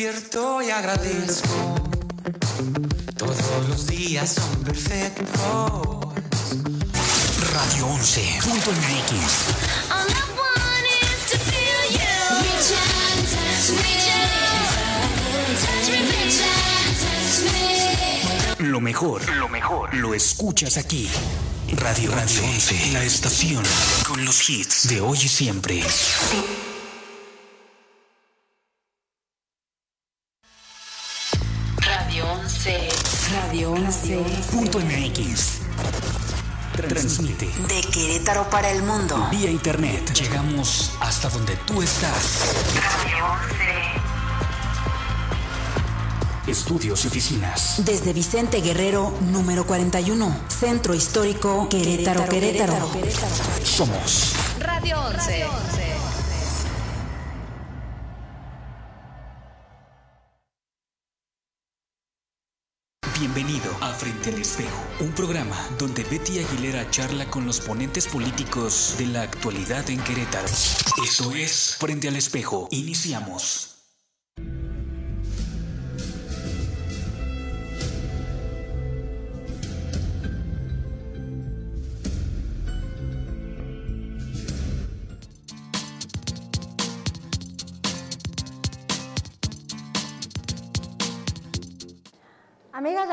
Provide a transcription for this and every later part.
Despierto y agradezco. Todos los días son perfectos. Radio 11. Punto MX. All I want is to feel you. Reach out, touch me. Touch me, reach out, touch me. Lo mejor, lo mejor, lo escuchas aquí. Radio Radio 11, la estación con los hits de hoy y siempre. Transmite De Querétaro para el mundo. vía internet. Llegamos hasta donde tú estás. Radio 11. Estudios y oficinas. Desde Vicente Guerrero, número 41. Centro Histórico Querétaro, Querétaro. Somos Radio 11. Bienvenido a Frente al Espejo, un programa donde Betty Aguilera charla con los ponentes políticos de la actualidad en Querétaro. Esto es Frente al Espejo. Iniciamos.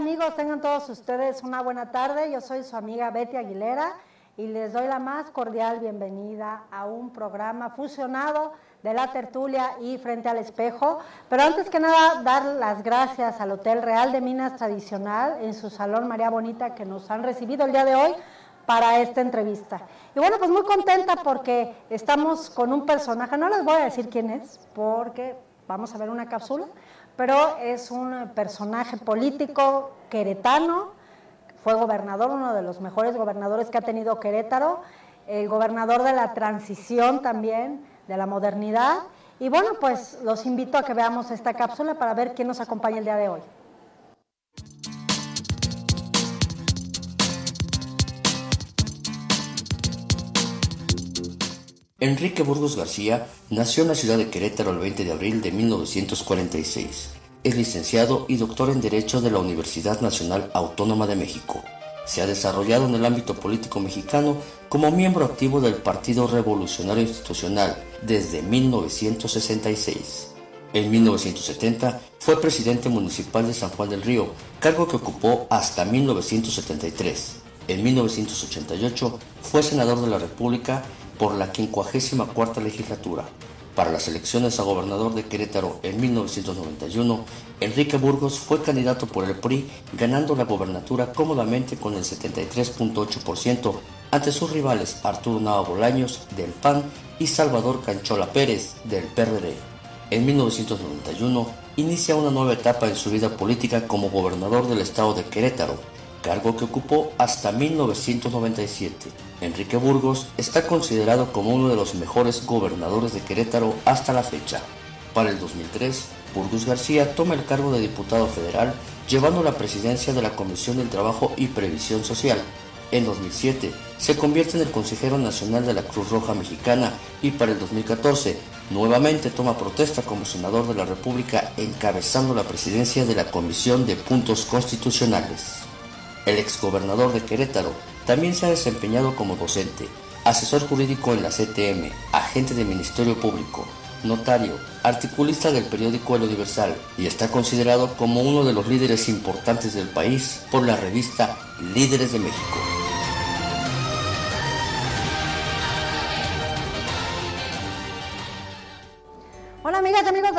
Amigos, tengan todos ustedes una buena tarde. Yo soy su amiga Betty Aguilera y les doy la más cordial bienvenida a un programa fusionado de la tertulia y frente al espejo. Pero antes que nada, dar las gracias al Hotel Real de Minas Tradicional en su Salón María Bonita que nos han recibido el día de hoy para esta entrevista. Y bueno, pues muy contenta porque estamos con un personaje, no les voy a decir quién es, porque vamos a ver una cápsula, pero es un personaje político queretano, fue gobernador, uno de los mejores gobernadores que ha tenido Querétaro, el gobernador de la transición también, de la modernidad. Y bueno, pues los invito a que veamos esta cápsula para ver quién nos acompaña el día de hoy. Enrique Burgos García nació en la ciudad de Querétaro el 20 de abril de 1946. Es licenciado y doctor en Derecho de la Universidad Nacional Autónoma de México. Se ha desarrollado en el ámbito político mexicano como miembro activo del Partido Revolucionario Institucional desde 1966. En 1970 fue presidente municipal de San Juan del Río, cargo que ocupó hasta 1973. En 1988 fue senador de la República por la 54 legislatura. Para las elecciones a gobernador de Querétaro en 1991, Enrique Burgos fue candidato por el PRI, ganando la gobernatura cómodamente con el 73.8% ante sus rivales Arturo Nava Bolaños del PAN y Salvador Canchola Pérez del PRD. En 1991 inicia una nueva etapa en su vida política como gobernador del estado de Querétaro, cargo que ocupó hasta 1997. Enrique Burgos está considerado como uno de los mejores gobernadores de Querétaro hasta la fecha. Para el 2003, Burgos García toma el cargo de diputado federal, llevando la presidencia de la Comisión del Trabajo y Previsión Social. En 2007, se convierte en el consejero nacional de la Cruz Roja Mexicana y para el 2014, nuevamente toma protesta como senador de la República encabezando la presidencia de la Comisión de Puntos Constitucionales. El exgobernador de Querétaro también se ha desempeñado como docente, asesor jurídico en la CTM, agente de Ministerio Público, notario, articulista del periódico El Universal y está considerado como uno de los líderes importantes del país por la revista Líderes de México.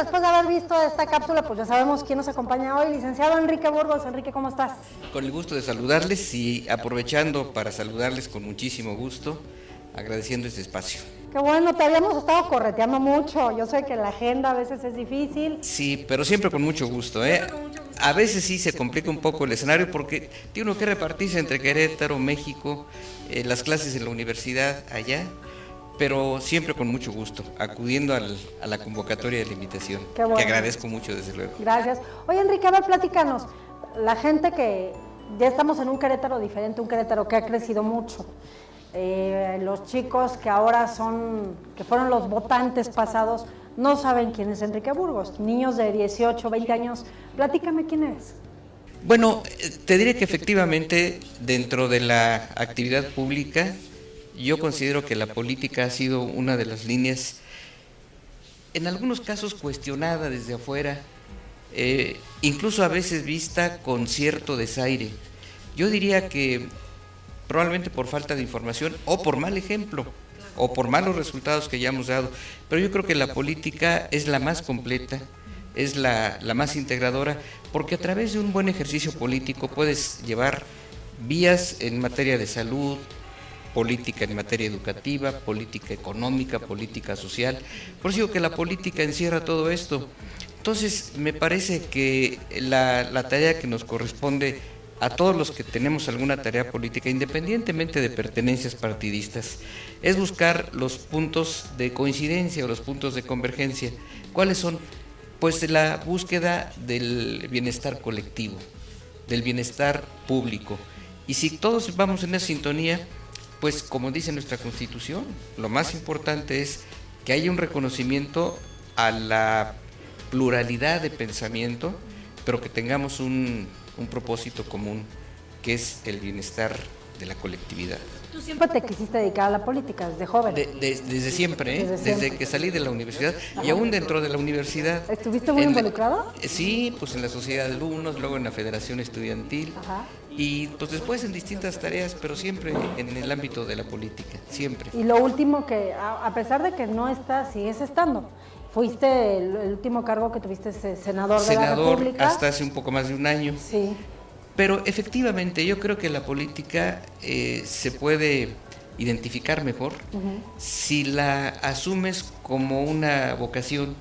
Después de haber visto esta cápsula, pues ya sabemos quién nos acompaña hoy, licenciado Enrique Burgos. Enrique, ¿cómo estás? Con el gusto de saludarles y aprovechando para saludarles con muchísimo gusto, agradeciendo este espacio. Qué bueno, te habíamos estado correteando mucho. Yo sé que la agenda a veces es difícil. Sí, pero siempre con mucho gusto, ¿eh? A veces sí se complica un poco el escenario porque tiene uno que repartirse entre Querétaro, México, eh, las clases en la universidad allá, pero siempre con mucho gusto, acudiendo al- a la convocatoria de la invitación, Qué bueno. que agradezco mucho desde luego. Gracias. Oye, Enrique, a ver, platícanos. La gente que ya estamos en un Querétaro diferente, un Querétaro que ha crecido mucho. Eh, los chicos que ahora son, que fueron los votantes pasados, no saben quién es Enrique Burgos. Niños de 18, 20 años, platícame quién eres. Bueno, eh, te diré que efectivamente dentro de la actividad pública, yo considero que la política ha sido una de las líneas, en algunos casos cuestionada desde afuera, eh, incluso a veces vista con cierto desaire. Yo diría que probablemente por falta de información o por mal ejemplo o por malos resultados que ya hemos dado, pero yo creo que la política es la más completa, es la, la más integradora, porque a través de un buen ejercicio político puedes llevar vías en materia de salud, política en materia educativa, política económica, política social. Por eso digo que la política encierra todo esto. Entonces, me parece que la, la tarea que nos corresponde a todos los que tenemos alguna tarea política, independientemente de pertenencias partidistas, es buscar los puntos de coincidencia o los puntos de convergencia. ¿Cuáles son? Pues la búsqueda del bienestar colectivo, del bienestar público. Y si todos vamos en esa sintonía, pues como dice nuestra Constitución, lo más importante es que haya un reconocimiento a la pluralidad de pensamiento, pero que tengamos un, un propósito común, que es el bienestar de la colectividad. Tú siempre te quisiste dedicar a la política, desde joven. De- de- desde siempre, ¿eh? Desde desde, siempre. que salí de la universidad y aún dentro de la universidad. ¿Estuviste muy la- involucrado? sí, pues en la sociedad de alumnos, luego en la federación estudiantil Ajá. Y pues después en distintas tareas, pero siempre en el ámbito de la política, siempre. Y lo último que, a, pesar de que no estás, sigues estando. Fuiste el, el último cargo que tuviste senador, de la Senador República. hasta hace un poco más de un año. Sí, Pero efectivamente yo creo que la política eh, se puede identificar mejor si la asumes como una vocación,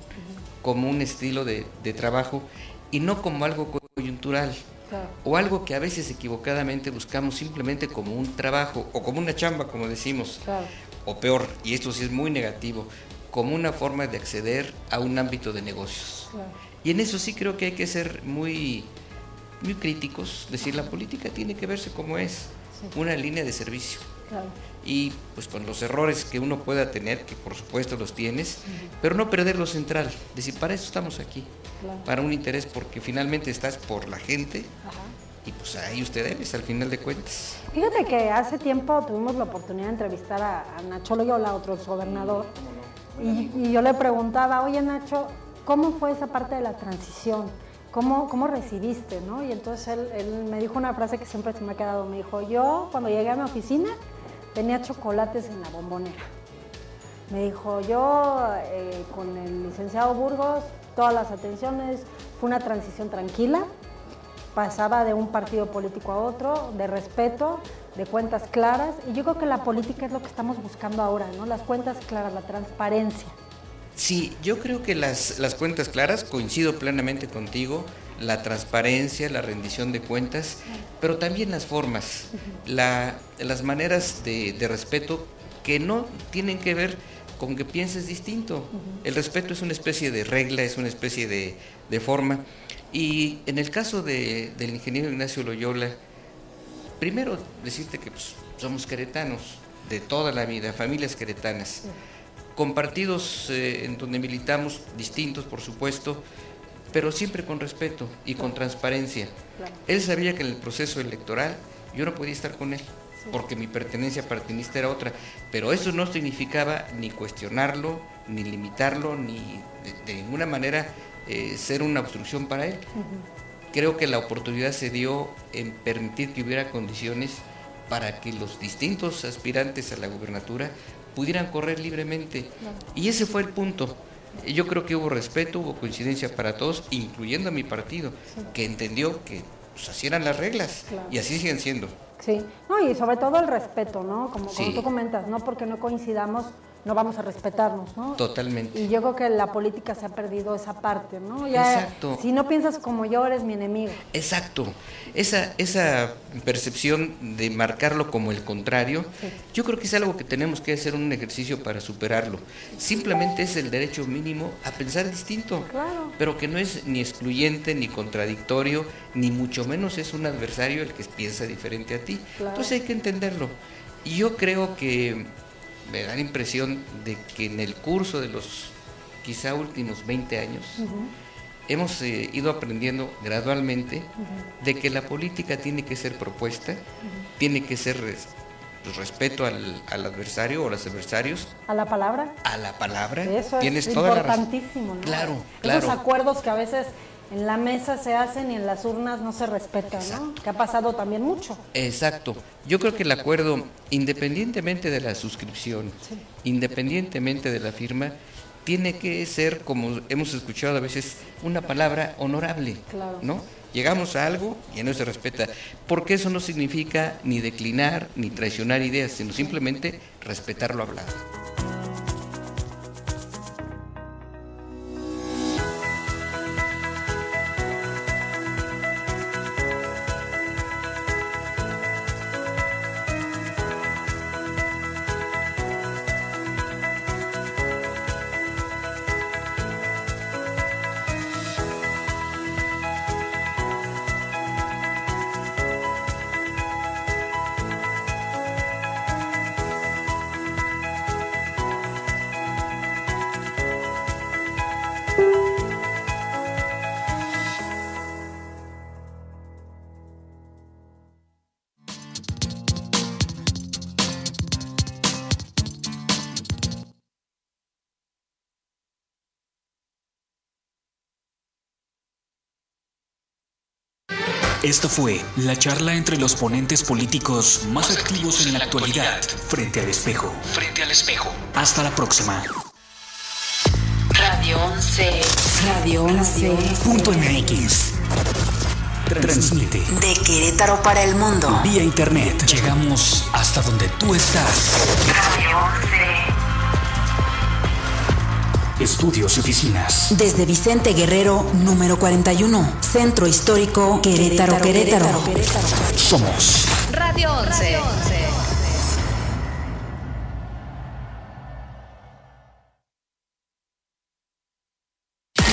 como un estilo de, de trabajo y no como algo coyuntural claro. o algo que a veces equivocadamente buscamos simplemente como un trabajo o como una chamba, como decimos, Claro. o peor, y esto sí es muy negativo, como una forma de acceder a un ámbito de negocios. Claro. Y en eso sí creo que hay que ser muy, muy críticos, decir la política tiene que verse como es, una línea de servicio. Y pues con los errores que uno pueda tener, que por supuesto los tienes, pero no perder lo central, decir, para eso estamos aquí, Claro. para un interés, porque finalmente estás por la gente Ajá. y pues ahí usted debes al final de cuentas. Fíjate que hace tiempo tuvimos la oportunidad de entrevistar a, a Nacho Loyola, otro gobernador, y, y yo le preguntaba, oye Nacho, ¿cómo fue esa parte de la transición? ¿Cómo, cómo recibiste? ¿no? Y entonces él, él me dijo una frase que siempre se me ha quedado, me dijo, yo cuando llegué a mi oficina tenía chocolates en la bombonera. Me dijo, yo eh, con el licenciado Burgos, todas las atenciones, fue una transición tranquila, pasaba de un partido político a otro, de respeto, de cuentas claras, y yo creo que la política es lo que estamos buscando ahora, ¿no? Las cuentas claras, la transparencia. Sí, yo creo que las, las cuentas claras, coincido plenamente contigo, la transparencia, la rendición de cuentas, pero también las formas, la- las maneras de, respeto que no tienen que ver con que pienses distinto. El respeto es una especie de regla, es una especie de, forma. Y en el caso de- del ingeniero Ignacio Loyola, primero decirte que pues, somos queretanos de toda la vida, familias queretanas, con partidos eh, en donde militamos distintos, por supuesto, pero siempre con respeto y con transparencia. Él sabía que en el proceso electoral yo no podía estar con él, porque mi pertenencia partidista era otra, pero eso no significaba ni cuestionarlo, ni limitarlo, ni de, de ninguna manera eh, ser una obstrucción para él. Creo que la oportunidad se dio en permitir que hubiera condiciones para que los distintos aspirantes a la gubernatura pudieran correr libremente. Y ese fue el punto. Yo creo que hubo respeto, hubo coincidencia para todos, incluyendo a mi partido, que entendió que pues, así eran las reglas Claro. y así siguen siendo. Sí, no, y sobre todo el respeto, ¿no? Como, como tú comentas, no porque no coincidamos, no vamos a respetarnos, ¿no? Totalmente. Y yo creo que la política se ha perdido esa parte, ¿no? Ya, Exacto. Si no piensas como yo, eres mi enemigo. Exacto. Esa, esa percepción de marcarlo como el contrario, yo creo que es algo que tenemos que hacer un ejercicio para superarlo. Simplemente es el derecho mínimo a pensar distinto, Claro. pero que no es ni excluyente, ni contradictorio, ni mucho menos es un adversario el que piensa diferente a ti. Claro. Entonces hay que entenderlo. Y yo creo que me da la impresión de que en el curso de los quizá últimos 20 años, hemos eh, ido aprendiendo gradualmente de que la política tiene que ser propuesta, tiene que ser res- respeto al, al adversario o a los adversarios, A la palabra. a la palabra. Eso Tienes es toda la razón. importantísimo, ¿no? Claro, Esos claro. acuerdos que a veces en la mesa se hacen y en las urnas no se respetan, ¿no? Que ha pasado también mucho. Exacto. Yo creo que el acuerdo, independientemente de la suscripción, independientemente de la firma, tiene que ser, como hemos escuchado a veces, una palabra honorable, Claro. ¿no? Llegamos a algo y no se respeta, porque eso no significa ni declinar ni traicionar ideas, sino simplemente respetar lo hablado. Esto fue la charla entre los ponentes políticos más activos en la actualidad, frente al espejo. Frente al espejo. Hasta la próxima. Radio 11. Radio 11. Punto MX. Transmite De Querétaro para el mundo. vía internet. Llegamos hasta donde tú estás. Radio 11. Estudios y oficinas. Desde Vicente Guerrero, número 41. Centro Histórico Querétaro, Querétaro. Somos Radio 11.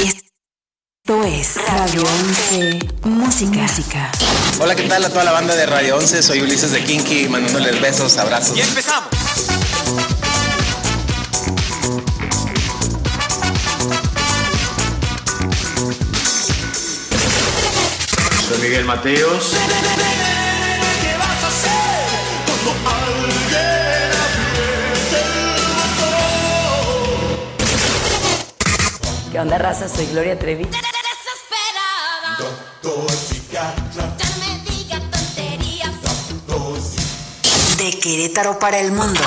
Esto es Radio 11. Música. Música. Hola, ¿qué tal a toda la banda de Radio 11? Soy Ulises de Kinky, mandándoles besos, abrazos. Y empezamos. Miguel Mateos. ¿Qué onda, raza? Soy Gloria Trevi. De Querétaro para el mundo.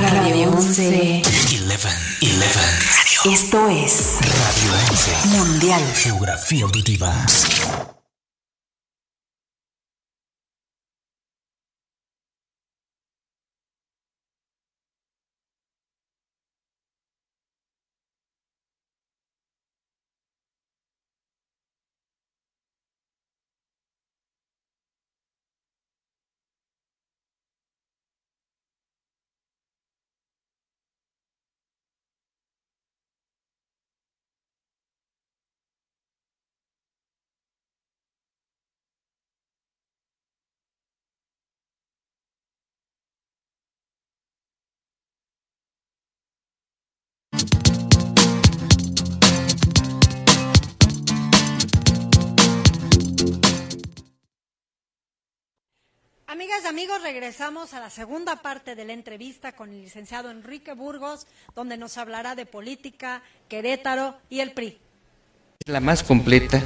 Radio 11. 11. 11. Esto es Radio 11. Mundial. Geografía auditiva. Amigas y amigos, regresamos a la segunda parte de la entrevista con el licenciado Enrique Burgos, donde nos hablará de política, Querétaro y el PRI. La más completa,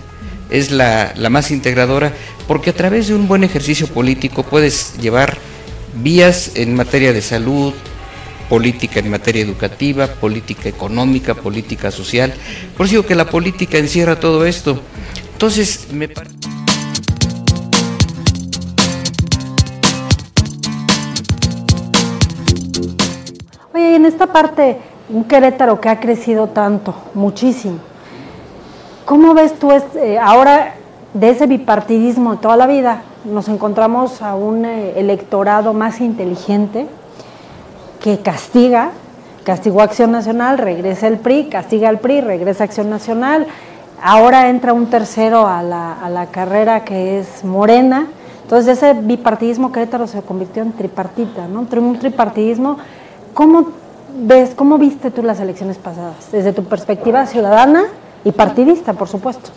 es la, la más integradora, porque a través de un buen ejercicio político puedes llevar vías en materia de salud, política en materia educativa, política económica, política social. Por eso digo que la política encierra todo esto. Entonces, me parece... en esta parte, un Querétaro que ha crecido tanto, muchísimo, ¿cómo ves tú este, eh, ahora de ese bipartidismo de toda la vida? Nos encontramos a un eh, electorado más inteligente que castiga, castigó Acción Nacional, regresa el PRI, castiga al PRI, regresa Acción Nacional, ahora entra un tercero a la, a la carrera que es Morena, entonces ese bipartidismo Querétaro se convirtió en tripartita, ¿no? Un tripartidismo, ¿cómo ves, cómo viste tú las elecciones pasadas? Desde tu perspectiva ciudadana y partidista, por supuesto.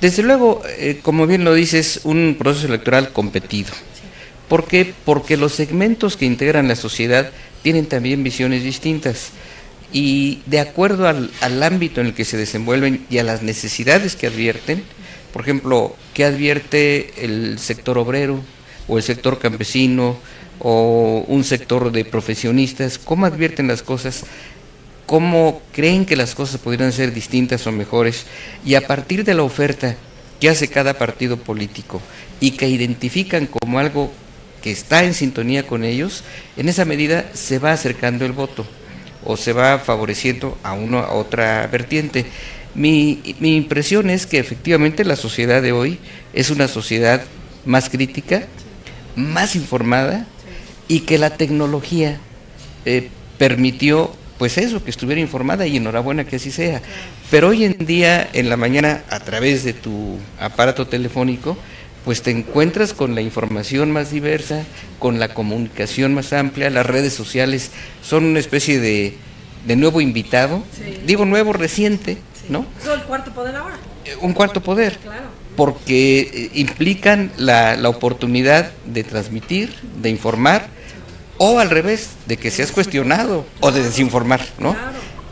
Desde luego, eh, como bien lo dices, un proceso electoral competido. ¿Por qué? Porque los segmentos que integran la sociedad tienen también visiones distintas y de acuerdo al, al ámbito en el que se desenvuelven y a las necesidades que advierten, por ejemplo, ¿qué advierte el sector obrero o el sector campesino o un sector de profesionistas? ¿Cómo advierten las cosas? ¿Cómo creen que las cosas podrían ser distintas o mejores? Y a partir de la oferta que hace cada partido político y que identifican como algo que está en sintonía con ellos, en esa medida se va acercando el voto o se va favoreciendo a una a otra vertiente. Mi, mi impresión es que efectivamente la sociedad de hoy es una sociedad más crítica, más informada y que la tecnología eh, permitió pues eso, que estuviera informada y enhorabuena que así sea. Pero hoy en día, en la mañana, a través de tu aparato telefónico, pues te encuentras con la información más diversa, con la comunicación más amplia, las redes sociales son una especie de, de nuevo invitado, digo nuevo reciente, ¿no? ¿Es el cuarto poder ahora? Eh, Un cuarto poder, Claro. porque eh, implican la, la oportunidad de transmitir, de informar, o al revés, de que seas cuestionado o de desinformar, ¿no?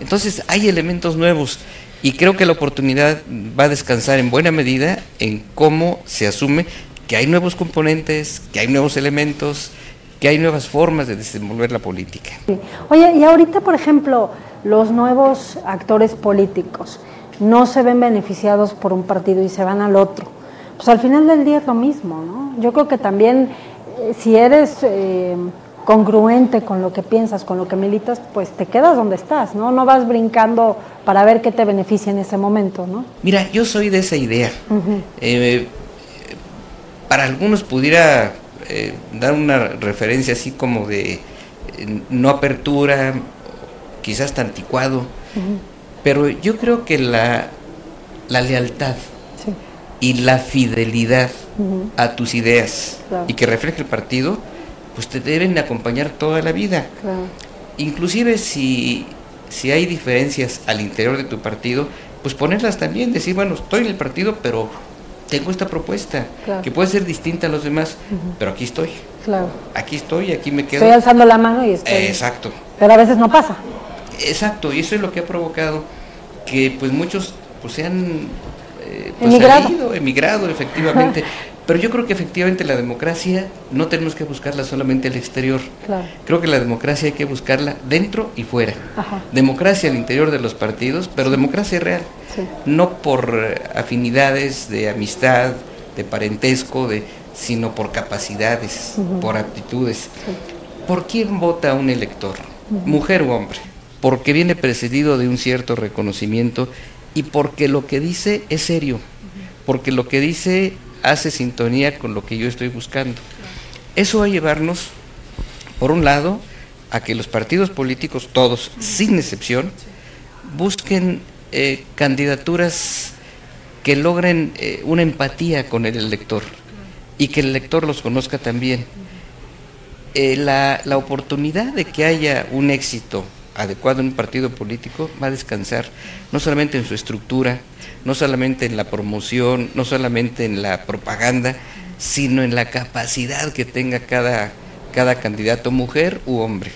Entonces hay elementos nuevos y creo que la oportunidad va a descansar en buena medida en cómo se asume que hay nuevos componentes, que hay nuevos elementos, que hay nuevas formas de desenvolver la política. Oye, y ahorita, por ejemplo, los nuevos actores políticos no se ven beneficiados por un partido y se van al otro. Pues al final del día es lo mismo, ¿no? Yo creo que también eh, si eres eh, congruente con lo que piensas, con lo que militas, pues te quedas donde estás, ¿no? No vas brincando para ver qué te beneficia en ese momento, ¿no? Mira, yo soy de esa idea. Eh, para algunos pudiera eh, dar una referencia así como de eh, no apertura, quizás tan anticuado, pero yo creo que la, la lealtad Sí. y la fidelidad a tus ideas Claro. y que refleje el partido, pues te deben de acompañar toda la vida. Claro. Inclusive si, si hay diferencias al interior de tu partido, pues ponerlas también, decir, bueno, estoy en el partido, pero tengo esta propuesta, Claro. que puede ser distinta a los demás, pero aquí estoy, Claro. aquí estoy, aquí me quedo. Estoy alzando la mano y estoy. Exacto, Pero a veces no pasa. exacto, y eso es lo que ha provocado que pues muchos pues sean eh, pues, Emigrado. salido, emigrado, efectivamente. Pero yo creo que efectivamente la democracia no tenemos que buscarla solamente al exterior. Claro. Creo que la democracia hay que buscarla dentro y fuera. Ajá. Democracia al interior de los partidos, pero democracia real. Sí. No por eh, afinidades de amistad, de parentesco, de, sino por capacidades, por aptitudes. ¿Por quién vota un elector? Mujer o hombre. Porque viene precedido de un cierto reconocimiento y porque lo que dice es serio. Porque lo que dice hace sintonía con lo que yo estoy buscando. Eso va a llevarnos, por un lado, a que los partidos políticos, todos, sin excepción, busquen eh, candidaturas que logren eh, una empatía con el elector y que el elector los conozca también. Eh, la, la oportunidad de que haya un éxito adecuado en un partido político va a descansar no solamente en su estructura, no solamente en la promoción, no solamente en la propaganda, sino en la capacidad que tenga cada, cada candidato, mujer u hombre.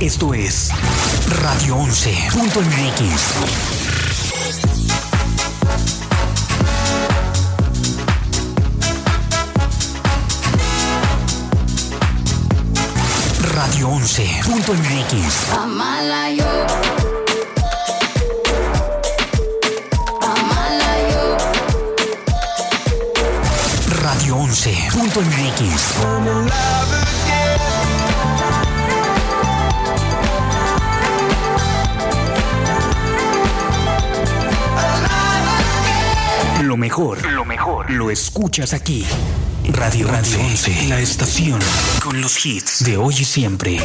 Esto es Radio 11.mx. Radio 11.mx. Amala yo. Amala yo. Radio 11.mx. Lo mejor, lo mejor, lo escuchas aquí. Radio Radio 11, la estación. Con los hits. De hoy y siempre.